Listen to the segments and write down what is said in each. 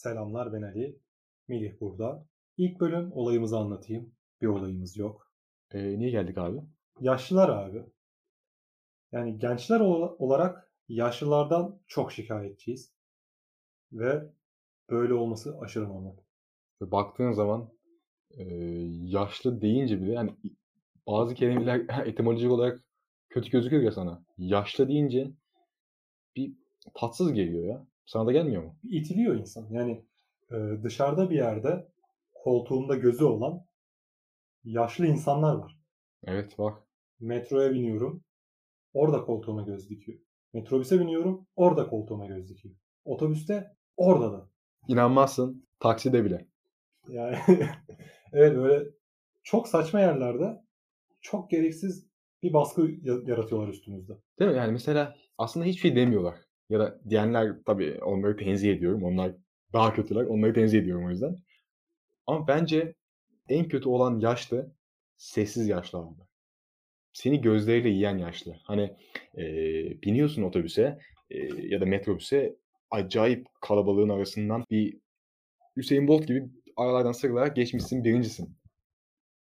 Selamlar ben Ali. Melih burada. İlk bölüm olayımızı anlatayım. Bir olayımız yok. Ee, niye geldik abi? Yaşlılar abi. Yani gençler ola- olarak yaşlılardan çok şikayetçiyiz. Ve böyle olması aşırı normal. Ve Baktığın zaman e, yaşlı deyince bile yani bazı kelimeler etimolojik olarak kötü gözüküyor ya sana. Yaşlı deyince bir tatsız geliyor ya. Sana da gelmiyor mu? İtiliyor insan. Yani e, dışarıda bir yerde koltuğunda gözü olan yaşlı insanlar var. Evet bak. Metroya biniyorum. Orada koltuğuma göz dikiyor. Metrobüse biniyorum. Orada koltuğuma göz dikiyor. Otobüste orada da. İnanmazsın. Takside bile. Yani evet böyle çok saçma yerlerde çok gereksiz bir baskı ya- yaratıyorlar üstümüzde. Değil mi? Yani mesela aslında hiçbir şey demiyorlar. Ya da diyenler tabii onları tenzih ediyorum. Onlar daha kötüler. Onları tenzih ediyorum o yüzden. Ama bence en kötü olan yaşlı sessiz yaşlı abi. Seni gözleriyle yiyen yaşlı. Hani eee, biniyorsun otobüse eee, ya da metrobüse acayip kalabalığın arasından bir Hüseyin Bolt gibi aralardan sıyrılarak geçmişsin birincisin.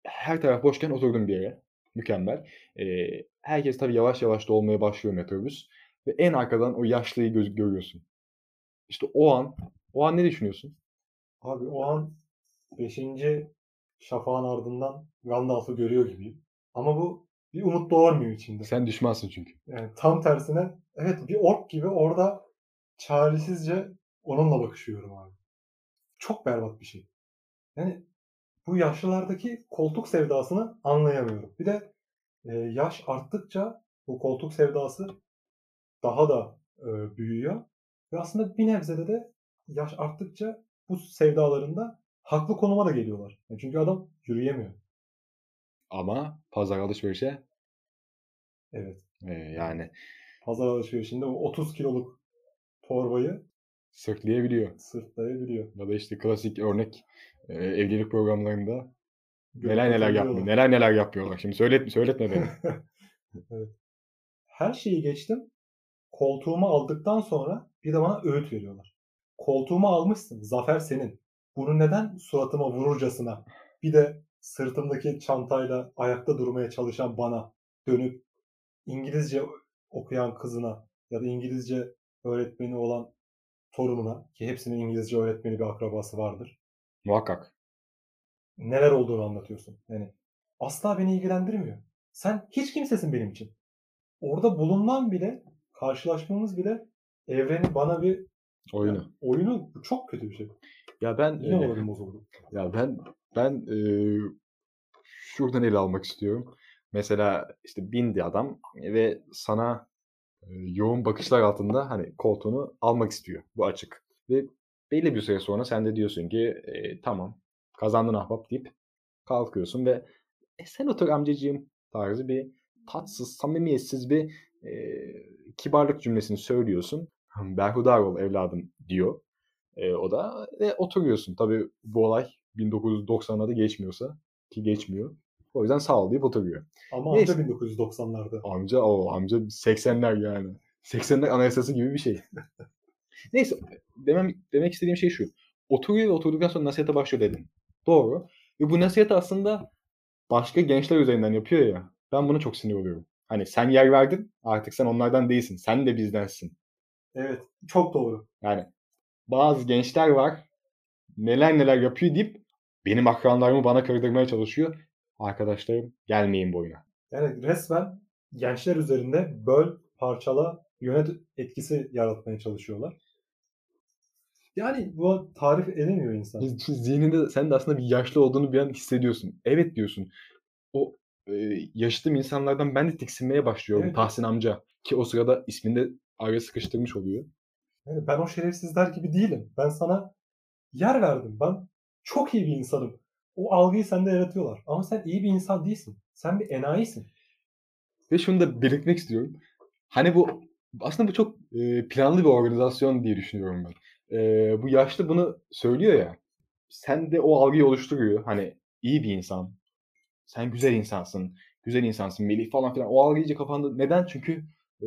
Her taraf boşken oturdun bir yere. Mükemmel. Eee, herkes tabii yavaş yavaş dolmaya başlıyor metrobüs. Ve en arkadan o yaşlıyı göz- görüyorsun. İşte o an, o an ne düşünüyorsun? Abi o an 5. şafağın ardından Gandalf'ı görüyor gibiyim. Ama bu bir umut doğurmuyor içimde. Sen düşmansın çünkü. Yani tam tersine evet bir ork gibi orada çaresizce onunla bakışıyorum abi. Çok berbat bir şey. Yani bu yaşlılardaki koltuk sevdasını anlayamıyorum. Bir de e, yaş arttıkça bu koltuk sevdası daha da e, büyüyor. Ve aslında bir nebzede de yaş arttıkça bu sevdalarında haklı konuma da geliyorlar. Yani çünkü adam yürüyemiyor. Ama pazar alışverişe Evet. e, yani Pazar alışverişinde o 30 kiloluk torbayı sırtlayabiliyor. sırtlayabiliyor. Ya da işte klasik örnek e, evlilik programlarında Göbek neler neler yapmıyor. Neler neler yapıyorlar. Şimdi söyletme söyletme beni. evet. Her şeyi geçtim. Koltuğumu aldıktan sonra bir de bana öğüt veriyorlar. Koltuğumu almışsın. Zafer senin. Bunu neden suratıma vururcasına bir de sırtımdaki çantayla ayakta durmaya çalışan bana dönüp İngilizce okuyan kızına ya da İngilizce öğretmeni olan torununa ki hepsinin İngilizce öğretmeni bir akrabası vardır. Muhakkak. neler olduğunu anlatıyorsun. Yani asla beni ilgilendirmiyor. Sen hiç kimsesin benim için. Orada bulunmam bile, karşılaşmamız bile evreni bana bir Oyunu. yani oyunu bu çok kötü bir şey. Ya ben Yine e, moralim bozuldu. ya ben ben e, şuradan ele almak istiyorum. Mesela işte bindi adam ve sana e, yoğun bakışlar altında hani koltuğunu almak istiyor. Bu açık. Ve belli bir süre sonra sen de diyorsun ki e, tamam kazandın ahbap deyip kalkıyorsun ve e, sen otur amcacığım tarzı bir tatsız, samimiyetsiz bir e, kibarlık cümlesini söylüyorsun. Berhudar ol evladım diyor. E, o da ve oturuyorsun. Tabii bu olay 1990'larda geçmiyorsa ki geçmiyor. O yüzden sağ ol deyip oturuyor. Ama Neyse. anca 1990'larda. Amca o amca 80'ler yani. 80'ler anayasası gibi bir şey. Neyse demem, demek istediğim şey şu. Oturuyor ve oturduktan sonra nasihate başlıyor dedin. Doğru. Ve bu nasihat aslında başka gençler üzerinden yapıyor ya. Ben buna çok sinir oluyorum. Hani sen yer verdin artık sen onlardan değilsin. Sen de bizdensin. Evet, çok doğru. Yani bazı gençler var neler neler yapıyor deyip benim akranlarımı bana kırdırmaya çalışıyor. Arkadaşlarım gelmeyin boyuna. Yani resmen gençler üzerinde böl, parçala, yönet etkisi yaratmaya çalışıyorlar. Yani bu tarif edemiyor insan. Zihninde sen de aslında bir yaşlı olduğunu bir an hissediyorsun. Evet diyorsun. O e, insanlardan ben de tiksinmeye başlıyorum. Evet. Tahsin amca. Ki o sırada ismini de araya sıkıştırmış oluyor. Yani ben o şerefsizler gibi değilim. Ben sana yer verdim. Ben çok iyi bir insanım. O algıyı sende yaratıyorlar. Ama sen iyi bir insan değilsin. Sen bir enayisin. Ve şunu da belirtmek istiyorum. Hani bu aslında bu çok e, planlı bir organizasyon diye düşünüyorum ben. E, bu yaşlı bunu söylüyor ya. Sen de o algıyı oluşturuyor. Hani iyi bir insan. Sen güzel insansın. Güzel insansın. Melih falan filan. O algı iyice kafanda. Neden? Çünkü e,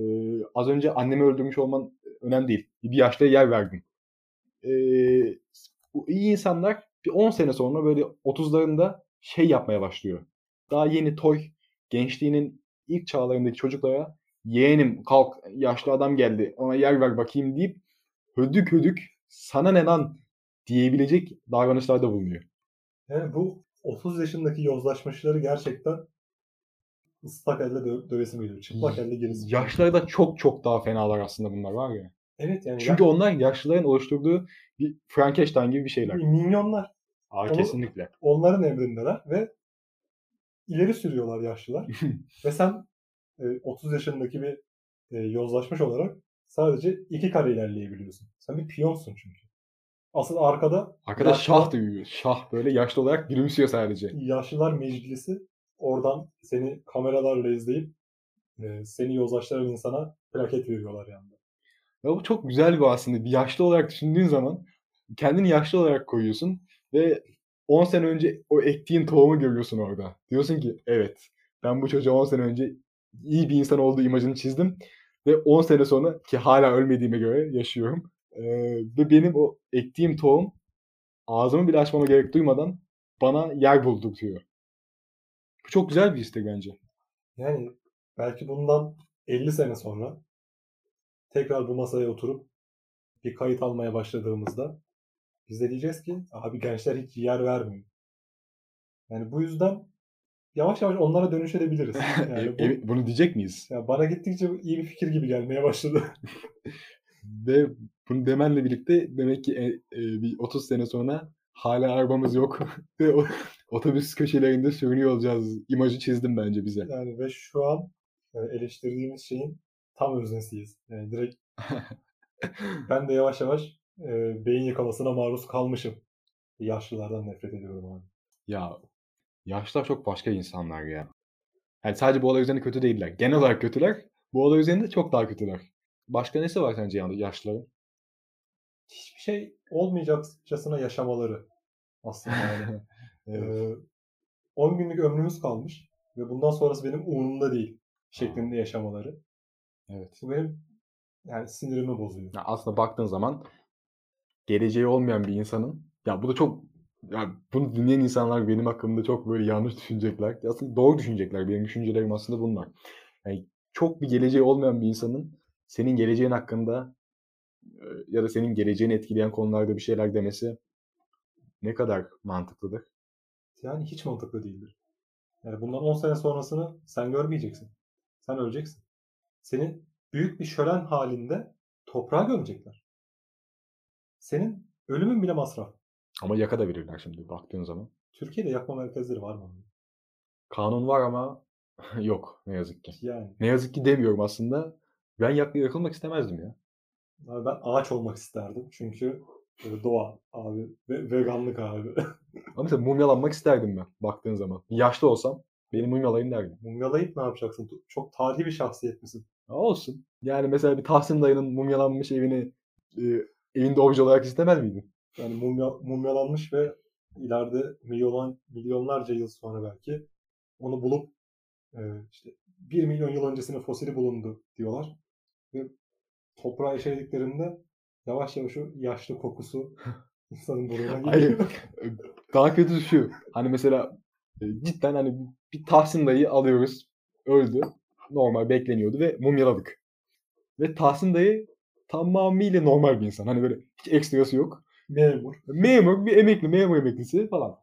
az önce annemi öldürmüş olman önemli değil. Bir yaşlıya yer verdin. eee, bu iyi insanlar bir 10 sene sonra böyle 30'larında şey yapmaya başlıyor. Daha yeni toy, gençliğinin ilk çağlarındaki çocuklara yeğenim kalk yaşlı adam geldi ona yer ver bakayım deyip hödük hödük sana ne lan diyebilecek davranışlarda bulunuyor. Yani bu 30 yaşındaki yozlaşmışları gerçekten ıslak elle dö- dövesim geliyor. Çıplak elle gerisi. Yaşlarda çok çok daha fenalar aslında bunlar var ya. Evet yani Çünkü onlar yaşlıların oluşturduğu bir Frankenstein gibi bir şeyler. ya- minyonlar. Aa, Onu- kesinlikle. Onların emrindeler ve ileri sürüyorlar yaşlılar. ve sen e, 30 yaşındaki bir e, yozlaşmış olarak sadece iki kare ilerleyebiliyorsun. Sen bir piyonsun çünkü. Asıl arkada Arkada yaşlı- şah duyuyor. Şah böyle yaşlı olarak gülümsüyor sadece. Yaşlılar Meclisi oradan seni kameralarla izleyip e, seni yozlaştıran insana plaket veriyorlar yanında. Ya bu çok güzel bir aslında. Bir yaşlı olarak düşündüğün zaman kendini yaşlı olarak koyuyorsun ve 10 sene önce o ektiğin tohumu görüyorsun orada. Diyorsun ki evet ben bu çocuğa 10 sene önce iyi bir insan olduğu imajını çizdim ve 10 sene sonra ki hala ölmediğime göre yaşıyorum. Ee, ve benim o ektiğim tohum ağzımı bile açmama gerek duymadan bana yer buldurtuyor. Bu çok güzel bir istek bence. Yani belki bundan 50 sene sonra tekrar bu masaya oturup bir kayıt almaya başladığımızda biz de diyeceğiz ki abi gençler hiç yer vermiyor. Yani bu yüzden yavaş yavaş onlara dönüşebiliriz. Yani E- bu, e- bunu diyecek miyiz? ya bana gittikçe iyi bir fikir gibi gelmeye başladı. Ve bunu demenle birlikte demek ki e, e, bir 30 sene sonra hala arabamız yok ve otobüs köşelerinde sürünüyor olacağız imajı çizdim bence bize. Yani ve şu an e, eleştirdiğimiz şeyin tam öznesiyiz. Yani direkt ben de yavaş yavaş e, beyin yıkamasına maruz kalmışım. Yaşlılardan nefret ediyorum abi. Ya yaşlılar çok başka insanlar ya. Yani sadece bu olay üzerinde kötü değiller. Genel olarak kötüler. Bu olay üzerinde çok daha kötüler. Başka nesi var sence yani yaşlıların? Hiçbir şey olmayacakçasına yaşamaları aslında yani. Evet. Ee, 10 günlük ömrümüz kalmış ve bundan sonrası benim umurumda değil şeklinde yaşamaları. evet. Bu benim yani sinirimi bozuyor. Ya aslında baktığın zaman geleceği olmayan bir insanın ya bu da çok ya bunu dinleyen insanlar benim hakkımda çok böyle yanlış düşünecekler. Aslında doğru düşünecekler. Benim düşüncelerim aslında bunlar. Yani çok bir geleceği olmayan bir insanın senin geleceğin hakkında ya da senin geleceğini etkileyen konularda bir şeyler demesi ne kadar mantıklıdır? Yani hiç mantıklı değildir. Yani bundan 10 sene sonrasını sen görmeyeceksin. Sen öleceksin. Seni büyük bir şölen halinde toprağa gömecekler. Senin ölümün bile masraf. Ama yaka da verirler şimdi baktığın zaman. Türkiye'de yakma merkezleri var mı? Kanun var ama yok ne yazık ki. Yani Ne yazık ki demiyorum aslında. Ben yak yakılmak istemezdim ya. abi ben ağaç olmak isterdim. Çünkü böyle doğa abi ve veganlık abi. Ama mesela mumyalanmak isterdim ben baktığın zaman. Yaşlı olsam beni mumyalayın derdim. Mumyalayıp ne yapacaksın? Çok tarihi bir şahsiyet misin? Ya olsun. Yani mesela bir Tahsin dayının mumyalanmış evini e, evinde obje olarak istemez miydin? Yani mumya, mumyalanmış ve ileride milyon, milyonlarca yıl sonra belki onu bulup e, işte 1 milyon yıl öncesinin fosili bulundu diyorlar. Ve toprağa eşelediklerinde yavaş yavaş o yaşlı kokusu insanın burnuna Hayır. geliyor. Daha kötüsü şu. Hani mesela e, cidden hani bir Tahsin dayı alıyoruz. Öldü. Normal bekleniyordu ve mumyaladık. Ve Tahsin dayı tamamıyla normal bir insan. Hani böyle hiç ekstrası yok. Memur. Memur, bir emekli, memur emeklisi falan.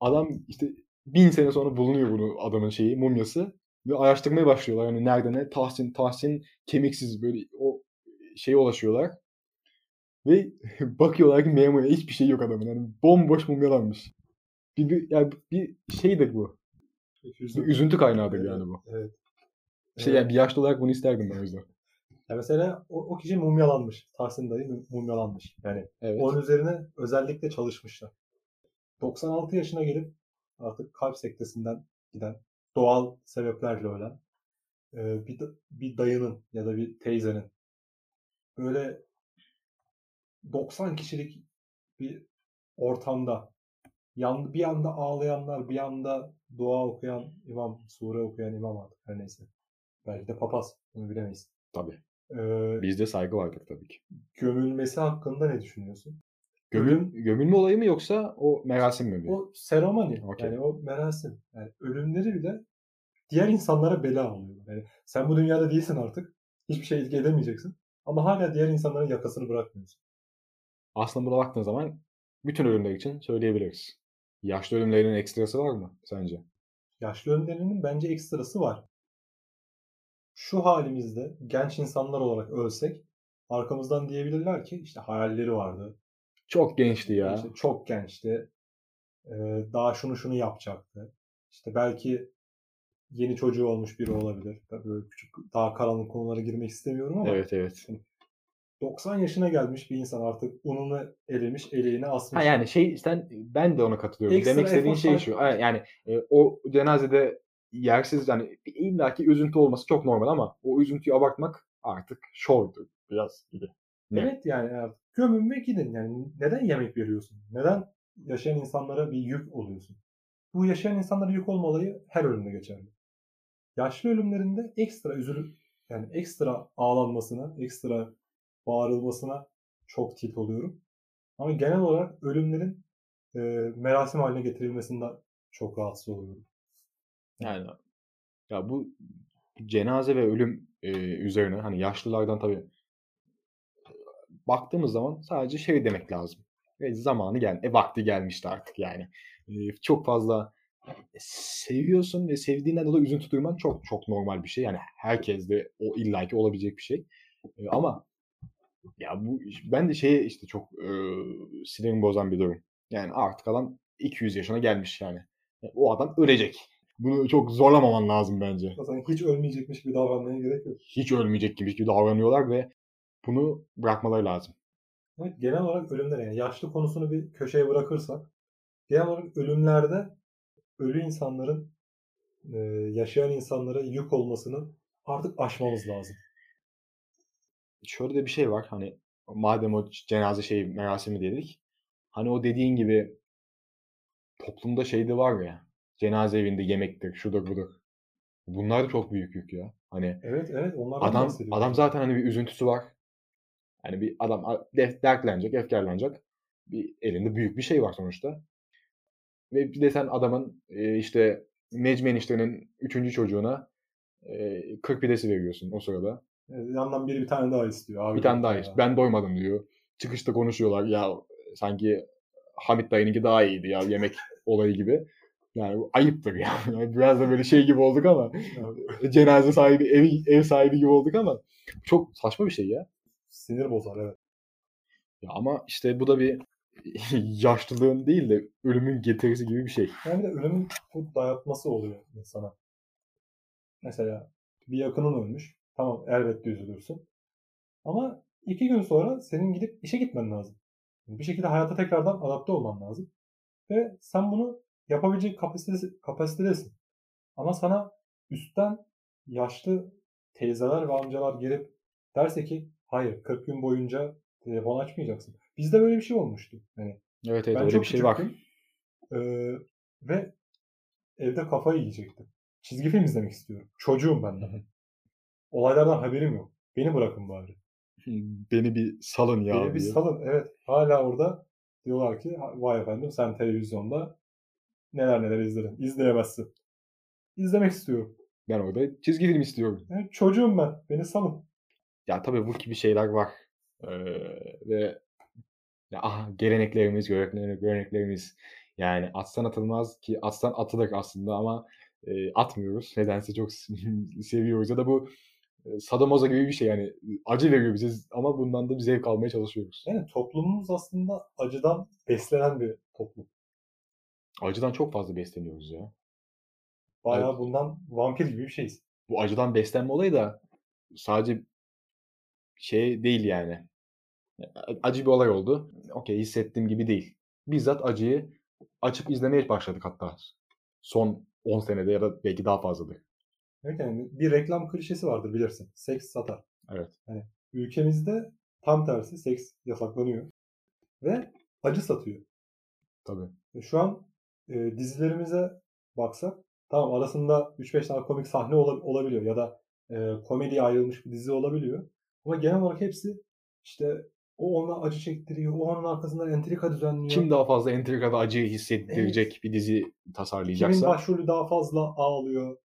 Adam işte bin sene sonra bulunuyor bunu adamın şeyi, mumyası. Ve araştırmaya başlıyorlar. Hani nerede ne? Tahsin, Tahsin kemiksiz böyle o şeye ulaşıyorlar. Ve bakıyorlar ki memura hiçbir şey yok adamın. Yani bomboş mumyalanmış. Bir, bir, yani bir şeydir bu. Bir üzüntü kaynağıdır yani bu. Evet. Şey yani bir yaşlı olarak bunu isterdim ben o yüzden. Ya mesela o, o kişi mumyalanmış. Tahsin dayı mum- mumyalanmış. Yani Evet. Onun üzerine özellikle çalışmışlar. 96 yaşına gelip artık kalp sektesinden giden, doğal sebeplerle ölen e, bir, bir dayının ya da bir teyzenin böyle 90 kişilik bir ortamda yan, bir anda ağlayanlar, bir anda dua okuyan imam, sure okuyan imam artık her neyse. Belki de papaz, bunu bilemeyiz. Tabii. Eee, Bizde saygı vardır tabii ki. gömülmesi hakkında ne düşünüyorsun? Gömül gömülme olayı mı yoksa o merasim mi? O seremoni. Okey. Yani o merasim. Yani ölümleri bile diğer insanlara bela oluyor. Yani sen bu dünyada değilsin artık. Hiçbir şey etki edemeyeceksin. Ama hala diğer insanların yakasını bırakmıyorsun. Aslında buna baktığın zaman bütün ölümler için söyleyebiliriz. Yaşlı ölümlerinin ekstrası var mı sence? Yaşlı ölümlerinin bence ekstrası var. Şu halimizde genç insanlar olarak ölsek arkamızdan diyebilirler ki işte hayalleri vardı. Çok gençti ya. İşte çok gençti. Ee, daha şunu şunu yapacaktı. İşte belki yeni çocuğu olmuş biri olabilir. Tabii böyle küçük daha karanlık konulara girmek istemiyorum ama Evet evet. 90 yaşına gelmiş bir insan artık ununu elemiş, eleğini asmış. Ha yani şey sen ben de ona katılıyorum. Ekstra Demek istediğin şey şu. Yani e, o cenazede yersiz yani illaki üzüntü olması çok normal ama o üzüntüyü abartmak artık şovdur biraz gibi. Ne? Evet yani artık gömün ve gidin. Yani neden yemek veriyorsun? Neden yaşayan insanlara bir yük oluyorsun? Bu yaşayan insanlara yük olma olayı her ölümde geçerli. Yaşlı ölümlerinde ekstra üzülüp yani ekstra ağlanmasına, ekstra bağırılmasına çok tilt oluyorum. Ama genel olarak ölümlerin e, merasim haline getirilmesinden çok rahatsız oluyorum. Yani ya bu cenaze ve ölüm e, üzerine hani yaşlılardan tabii baktığımız zaman sadece şey demek lazım. Ve zamanı gel, e, vakti gelmişti artık yani. E, çok fazla seviyorsun ve sevdiğinden dolayı üzüntü duyman çok çok normal bir şey. Yani herkes de o illaki olabilecek bir şey. E, ama ya bu ben de şeye işte çok e, sinirimi bozan bir durum. Yani artık adam 200 yaşına gelmiş yani. E, O adam ölecek. Bunu çok zorlamaman lazım bence. Zaten hiç ölmeyecekmiş gibi davranmaya gerek yok. Hiç ölmeyecek gibi davranıyorlar ve bunu bırakmaları lazım. Evet, genel olarak ölümler yani yaşlı konusunu bir köşeye bırakırsak genel olarak ölümlerde ölü insanların e, yaşayan insanlara yük olmasını artık aşmamız lazım. Şöyle de bir şey var hani madem o cenaze şey merasimi dedik. Hani o dediğin gibi toplumda şey de var ya cenaze evinde yemektir, şudur budur. Bunlar da çok büyük yük ya. Hani Evet evet onlardan adam adam zaten hani bir üzüntüsü var. Hani bir adam dertlenecek, efkarlanacak. Bir elinde büyük bir şey var sonuçta. Ve bir de sen adamın e, işte Necmi eniştenin üçüncü çocuğuna e, 40 pidesi veriyorsun o sırada. E, yandan biri bir tane daha istiyor. Abi Bir tane daha işte. Ben doymadım diyor. Çıkışta konuşuyorlar. Ya sanki Hamit dayınınki daha iyiydi ya yemek olayı gibi. Yani bu ayıptır ya. Yani Biraz da böyle şey gibi olduk ama cenaze sahibi, ev, ev sahibi gibi olduk ama çok saçma bir şey ya. Sinir bozar evet. Ya ama işte bu da bir yaşlılığın değil de ölümün getirisi gibi bir şey. Yani de ölümün bu dayatması oluyor insana. Mesela bir yakının ölmüş. Tamam elbette üzülürsün. Ama iki gün sonra senin gidip işe gitmen lazım. Bir şekilde hayata tekrardan adapte olman lazım. Ve sen bunu yapabilecek kapasitesi, kapasitedesin. Ama sana üstten yaşlı teyzeler ve amcalar gelip derse ki hayır 40 gün boyunca telefon açmayacaksın. Bizde böyle bir şey olmuştu. Yani Evet evet ben öyle bir şey var. Ee, ve evde kafayı yiyecektim. Çizgi film izlemek istiyorum. Çocuğum ben daha. Olaylardan haberim yok. Beni bırakın bari. Beni bir salın ya Beni bir diye. salın. Evet. Hala orada diyorlar ki vay efendim sen televizyonda neler neler izledin. İzleyemezsin. İzlemek istiyorum. Ben orada çizgi film istiyorum. Evet, çocuğum ben. Beni salın. Ya tabii bu gibi şeyler var. Ee, ve ya, ah, geleneklerimiz, göreneklerimiz, göreneklerimiz yani atsan atılmaz ki atsan atılır aslında ama e, atmıyoruz. Nedense çok seviyoruz ya da bu e, sadomazo gibi bir şey yani acı veriyor bize ama bundan da bir zevk almaya çalışıyoruz. Yani toplumumuz aslında acıdan beslenen bir toplum. Acıdan çok fazla besleniyoruz ya. Bayağı Evet. bundan vampir gibi bir şeyiz. Bu acıdan beslenme olayı da sadece şey değil yani. Acı bir olay oldu. Okey hissettiğim gibi değil. Bizzat acıyı açıp izlemeye başladık hatta. Son 10 senede ya da belki daha fazladır. Evet yani bir reklam klişesi vardır bilirsin. Seks satar. Evet. Ülkemizde tam tersi seks yasaklanıyor. Ve acı satıyor. Tabii. E, Şu an e, dizilerimize baksak tamam arasında 3-5 tane komik sahne ola- olabiliyor ya da e, komediye ayrılmış bir dizi olabiliyor. Ama genel olarak hepsi işte o ona acı çektiriyor, o onun arkasından entrika düzenliyor. Kim daha fazla entrikada acıyı hissettirecek bir dizi Kimin tasarlayacaksa, başrolü daha fazla ağlıyor,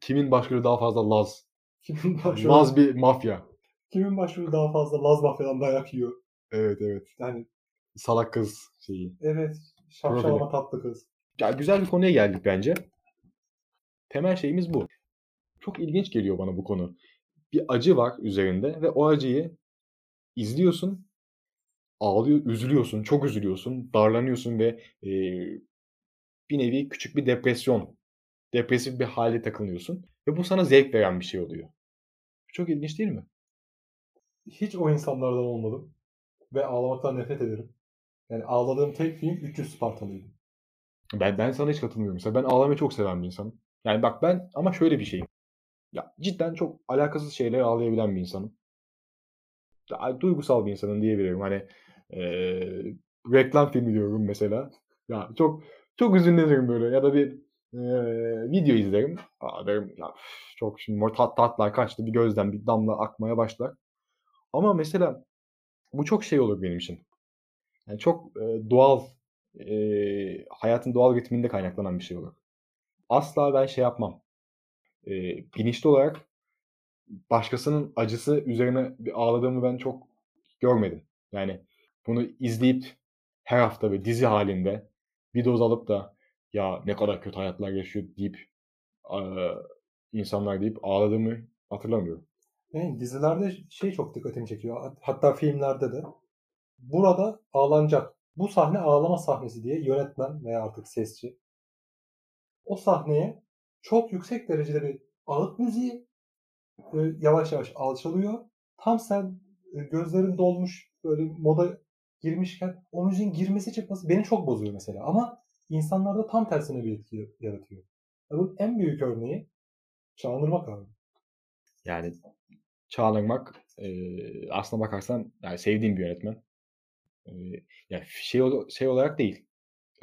kimin başrolü daha fazla Laz. kimin başrolü, Laz bir mafya. kimin başrolü daha fazla Laz mafyadan dayak yiyor. Evet evet. Yani Salak kız şeyi. evet şapşalama tatlı kız. Ya güzel bir konuya geldik bence. Temel şeyimiz bu. Çok ilginç geliyor bana bu konu. Bir acı var üzerinde ve o acıyı izliyorsun, ağlıyor, üzülüyorsun, çok üzülüyorsun, darlanıyorsun ve e, bir nevi küçük bir depresyon, depresif bir hale takılıyorsun ve bu sana zevk veren bir şey oluyor. Çok ilginç değil mi? Hiç o insanlardan olmadım ve ağlamaktan nefret ederim. Yani ağladığım tek film 300 Spartalıydı. Ben ben sana hiç katılmıyorum. Mesela ben ağlamayı çok seven bir insanım. Yani bak ben ama şöyle bir şeyim. Ya cidden çok alakasız şeylere ağlayabilen bir insanım. Duygusal bir insanım diyebilirim. Hani eee, reklam filmi diyorum mesela. Ya çok çok üzünlenirim böyle ya da bir eee, video izlerim. Aa, derim ya çok şimdi tat, tatlar kaçtı bir gözden bir damla akmaya başlar. Ama mesela bu çok şey olur benim için. Yani çok eee, doğal eee, hayatın doğal ritminde kaynaklanan bir şey olur. Asla ben şey yapmam. Eee, bilinçli olarak başkasının acısı üzerine ağladığımı ben çok görmedim. Yani bunu izleyip her hafta bir dizi halinde bir doz alıp da ya ne kadar kötü hayatlar yaşıyor deyip insanlar deyip ağladığımı hatırlamıyorum. Yani dizilerde şey çok dikkatimi çekiyor. Hat- Hatta filmlerde de. Burada ağlanacak. Bu sahne ağlama sahnesi diye yönetmen veya artık sesçi o sahneye çok yüksek derecede bir ağıt müziği e, yavaş yavaş alçalıyor. Tam sen e, gözlerin dolmuş böyle moda girmişken o müziğin girmesi çıkması beni çok bozuyor mesela. Ama insanlarda tam tersine bir etki yaratıyor. Ya bu en büyük örneği Çağınırmak abi. Yani Çağan Irmak eee aslına bakarsan yani sevdiğim bir yönetmen. Eee, yani şey, şey olarak değil.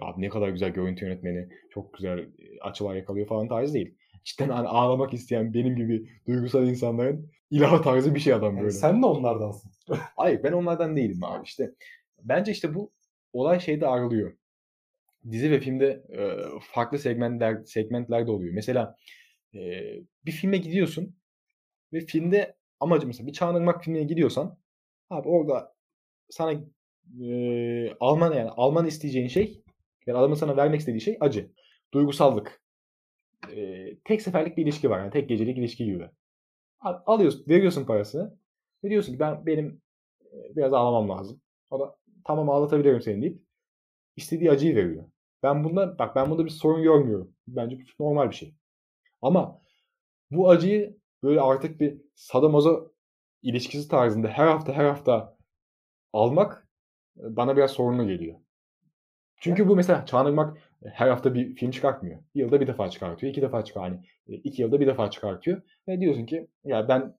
Abi ne kadar güzel görüntü yönetmeni, çok güzel e, açılar yakalıyor falan tarzı değil. Cidden hani ağlamak isteyen benim gibi duygusal insanların ilahı tarzı bir şey adam Yani böyle. sen de onlardansın. Hayır ben onlardan değilim abi işte. Bence işte bu olay şeyde ayrılıyor. Dizi ve filmde e, farklı segmentler segmentlerde oluyor. Mesela e, bir filme gidiyorsun ve filmde amacı mesela bir Çağan Irmak filmine gidiyorsan abi orada sana e, Alman yani Alman isteyeceğin şey yani adamın sana vermek istediği şey acı. Duygusallık. E, tek seferlik bir ilişki var. Yani tek gecelik ilişki gibi. Alıyorsun, veriyorsun parasını. Ve diyorsun ki ben benim biraz ağlamam lazım. O da tamam ağlatabilirim seni deyip istediği acıyı veriyor. Ben bunda bak ben bunda bir sorun görmüyorum. Bence bu normal bir şey. Ama bu acıyı böyle artık bir sadomazo ilişkisi tarzında her hafta her hafta almak bana biraz sorunlu geliyor. Çünkü bu mesela Çağan Irmak her hafta bir film çıkartmıyor. Bir yılda bir defa çıkartıyor, iki defa çıkar hani e, iki yılda bir defa çıkartıyor ve diyorsun ki ya ben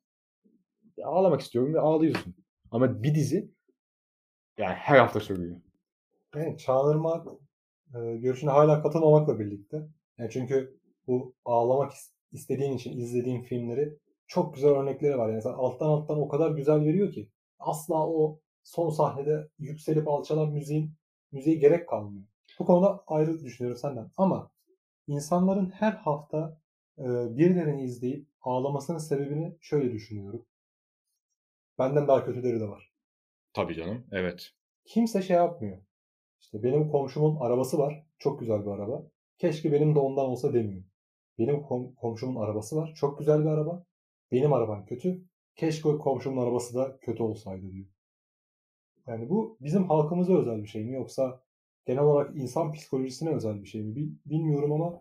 ağlamak istiyorum ve ağlıyorsun. Ama bir dizi yani her hafta sürüyor. Yani Çağınırmak e, görüşüne hala katılmamakla birlikte. Yani çünkü bu ağlamak is- istediğin için izlediğin filmleri çok güzel örnekleri var. Yani sen alttan alttan o kadar güzel veriyor ki asla o son sahnede yükselip alçalan müziğin müziğe gerek kalmıyor. Bu konuda ayrı düşünüyorum senden. Ama insanların her hafta e, birilerini izleyip ağlamasının sebebini şöyle düşünüyorum. Benden daha kötüleri de var. Tabii canım. Evet. kimse şey yapmıyor. İşte benim komşumun arabası var. Çok güzel bir araba. Keşke benim de ondan olsa demiyor. Benim kom- komşumun arabası var. Çok güzel bir araba. Benim arabam kötü. Keşke komşumun arabası da kötü olsaydı diyor. Yani bu bizim halkımıza özel bir şey mi yoksa genel olarak insan psikolojisine özel bir şey mi Bil- bilmiyorum ama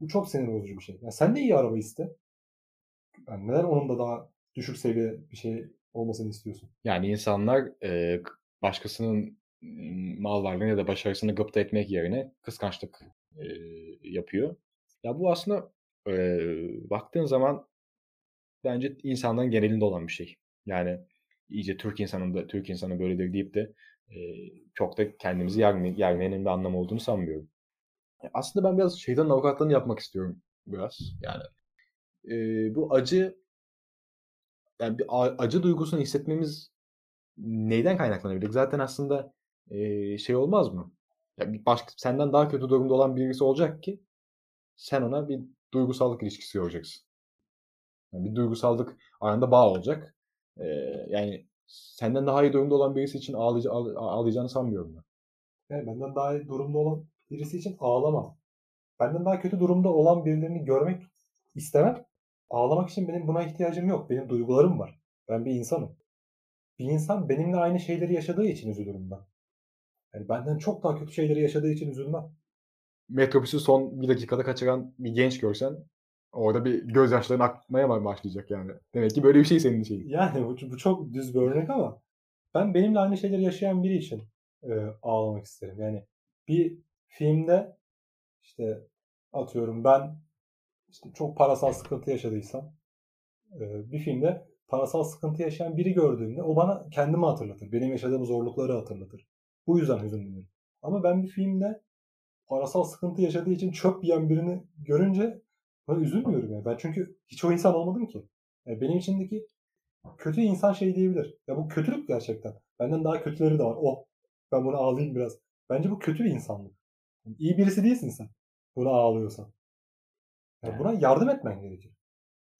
bu çok sinir bozucu bir şey. Yani sen de iyi araba iste. Yani neden onun da daha düşük seviye bir şey olmasını istiyorsun? Yani insanlar e, başkasının m, mal varlığını ya da başarısını gıpta etmek yerine kıskançlık e, yapıyor. Ya bu aslında e, baktığın zaman bence insanların genelinde olan bir şey. Yani iyice Türk insanın da Türk insanı böyledir deyip de e, çok da kendimizi yerme, yermenin bir anlamı olduğunu sanmıyorum. Aslında ben biraz şeytan avukatlığını yapmak istiyorum biraz. Yani e, bu acı yani bir acı duygusunu hissetmemiz neyden kaynaklanabilir? Zaten aslında eee, şey olmaz mı? Ya bir başka senden daha kötü durumda olan birisi olacak ki sen ona bir duygusallık ilişkisi kuracaksın. Yani bir duygusallık aranda bağ olacak. Eee, yani senden daha iyi durumda olan birisi için ağlayıcı, ağ- ağlayacağını sanmıyorum ben. Yani benden daha iyi durumda olan birisi için ağlamam. Benden daha kötü durumda olan birilerini görmek istemem. Ağlamak için benim buna ihtiyacım yok. Benim duygularım var. Ben bir insanım. Bir insan benimle aynı şeyleri yaşadığı için üzülürüm ben. Yani benden çok daha kötü şeyleri yaşadığı için üzülmem. Metrobüsü son bir dakikada kaçıran bir genç görsen orada bir gözyaşların akmaya başlayacak yani. Demek ki böyle bir şey senin şeyin. Yani bu, bu çok düz bir örnek ama ben benimle aynı şeyleri yaşayan biri için e, ağlamak isterim. Yani bir filmde işte atıyorum ben işte çok parasal sıkıntı yaşadıysam e, bir filmde parasal sıkıntı yaşayan biri gördüğümde o bana kendimi hatırlatır. Benim yaşadığım zorlukları hatırlatır. Bu yüzden hüzünlenirim. Ama ben bir filmde parasal sıkıntı yaşadığı için çöp yiyen birini görünce ben üzülmüyorum yani. Ben çünkü hiç o insan olmadım ki. Yani benim içindeki kötü insan şey diyebilir. Ya bu kötülük gerçekten. Benden daha kötüleri de var. Oh ben buna ağlayayım biraz. Bence bu kötü bir insanlık. Yani iyi birisi değilsin sen. Buna ağlıyorsan. Yani buna yardım etmen gerekir.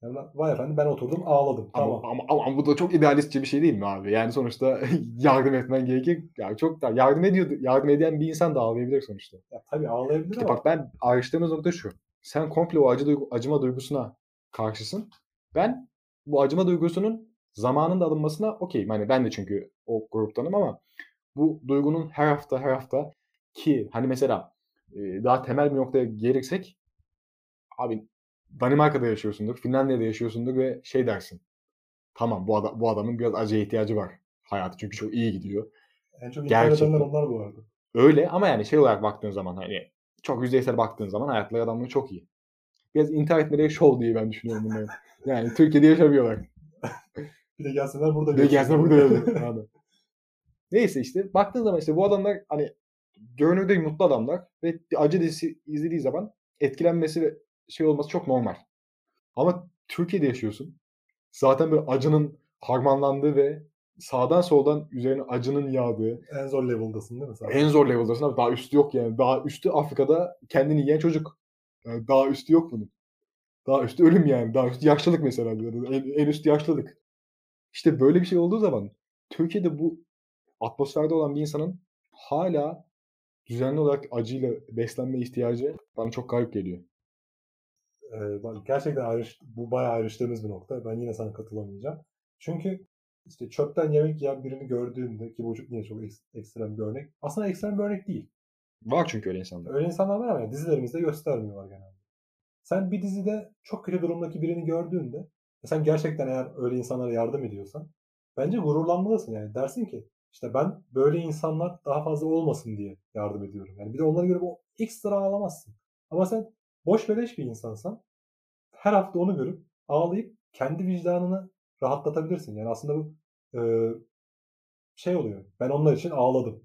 Yani vay efendim ben oturdum ağladım. Ama, Tamam. ama, ama bu da çok idealistçe bir şey değil mi abi? Yani sonuçta yardım etmen gerekir. Yani çok da yardım ediyor, yardım eden bir insan da ağlayabilir sonuçta. Ya, tabii ağlayabilir İşte ama bak ben ayrıştığımız nokta şu. Sen komple o acı duygu, acıma duygusuna karşısın. Ben bu acıma duygusunun zamanında alınmasına okeyim. Hani ben de çünkü o gruptanım ama bu duygunun her hafta her hafta ki hani mesela e, daha temel bir noktaya gelirsek abi Danimarka'da yaşıyorsundur, Finlandiya'da yaşıyorsundur ve şey dersin. Tamam bu, adam, bu adamın biraz acıya ihtiyacı var. Hayatı çünkü çok iyi gidiyor. en çok Gerçekten. onlar bu arada. Öyle ama yani şey olarak baktığın zaman hani çok yüzeysel baktığın zaman hayatları adamları çok iyi. Biraz intihar etmeleri şov diye ben düşünüyorum bunları. Yani Türkiye'de yaşamıyorlar. Bir de gelsinler burada Bir de gelsin burada. Anladın. Neyse işte baktığın zaman işte bu adamlar hani görünürde mutlu adamlar ve bir acı dizisi izlediği zaman etkilenmesi ve şey olması çok normal. Ama Türkiye'de yaşıyorsun. Zaten böyle acının harmanlandığı ve sağdan soldan üzerine acının yağdığı en zor level'dasın değil mi sen? en zor level'dasın abi. Daha üstü yok yani. Daha üstü Afrika'da kendini yiyen çocuk. Yani daha üstü yok bunun. Daha üstü ölüm yani. Daha üstü yaşlılık mesela. En, en üstü yaşlılık. İşte böyle bir şey olduğu zaman Türkiye'de bu atmosferde olan bir insanın hala düzenli olarak acıyla beslenme ihtiyacı bana çok garip geliyor. Ee, gerçekten ayrış, bu bayağı ayrıştığımız bir nokta. Ben yine sana katılamayacağım. Çünkü işte çöpten yemek yiyen birini gördüğümde ki bu yine çok ek- ekstrem bir örnek. Aslında ekstrem bir örnek değil. Var çünkü öyle insanlar. Öyle insanlar var ama yani dizilerimizde göstermiyorlar genelde. Sen bir dizide çok kötü durumdaki birini gördüğünde ve sen gerçekten eğer öyle insanlara yardım ediyorsan bence gururlanmalısın yani. Dersin ki işte ben böyle insanlar daha fazla olmasın diye yardım ediyorum. Yani bir de onlara göre bu ekstra ağlamazsın. Ama sen boş beleş bir insansan her hafta onu görüp ağlayıp kendi vicdanını rahatlatabilirsin. Yani aslında bu e, şey oluyor. Ben onlar için ağladım.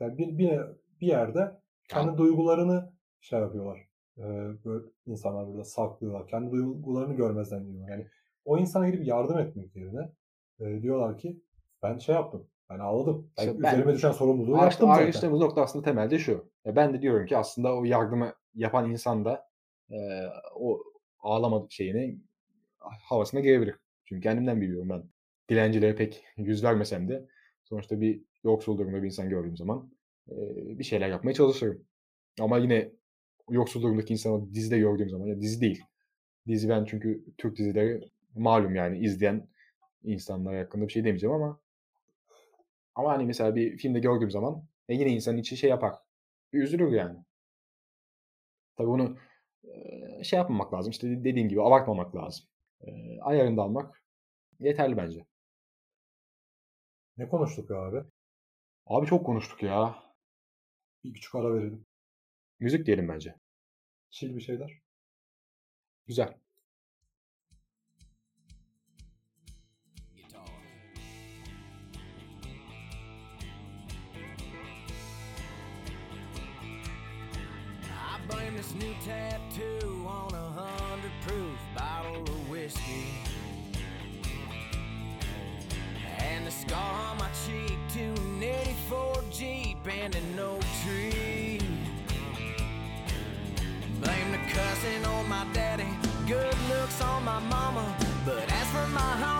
Yani bir, bir, bir yerde kendi duygularını şey yapıyorlar. E, böyle insanlar burada saklıyorlar. Kendi duygularını görmezden geliyorlar. Yani o insana gidip yardım etmek yerine e, diyorlar ki ben şey yaptım. Ben ağladım. Ben İşte ben- üzerime düşen sorumluluğu Ayrıştı- yaptım zaten. Ayrıştığımız nokta aslında temelde şu. E, ben de diyorum ki aslında o yardımı yapan insan da e, o ağlama şeyini havasına girebilir. Çünkü kendimden biliyorum ben. Dilencilere pek yüz vermesem de sonuçta bir yoksul durumda bir insan gördüğüm zaman e, bir şeyler yapmaya çalışırım. Ama yine yoksul durumdaki insanı dizide gördüğüm zaman ya dizi değil. Dizi ben çünkü Türk dizileri malum yani izleyen insanlar hakkında bir şey demeyeceğim ama ama hani mesela bir filmde gördüğüm zaman e, yine insanın içi şey yapar. Üzülür yani. Tabii e, şey yapmamak lazım. İşte dediğim gibi abartmamak lazım. Ayarında almak yeterli bence. Ne konuştuk ya abi? Abi çok konuştuk ya. Bir küçük ara verelim. Müzik diyelim bence. Chill bir şeyler. Güzel. Blame this new tattoo on a hundred proof bottle of whiskey. a scar on my cheek to an 84 Jeep and an old tree. Blame the cussing on my daddy, good looks on my mama, but as for my home.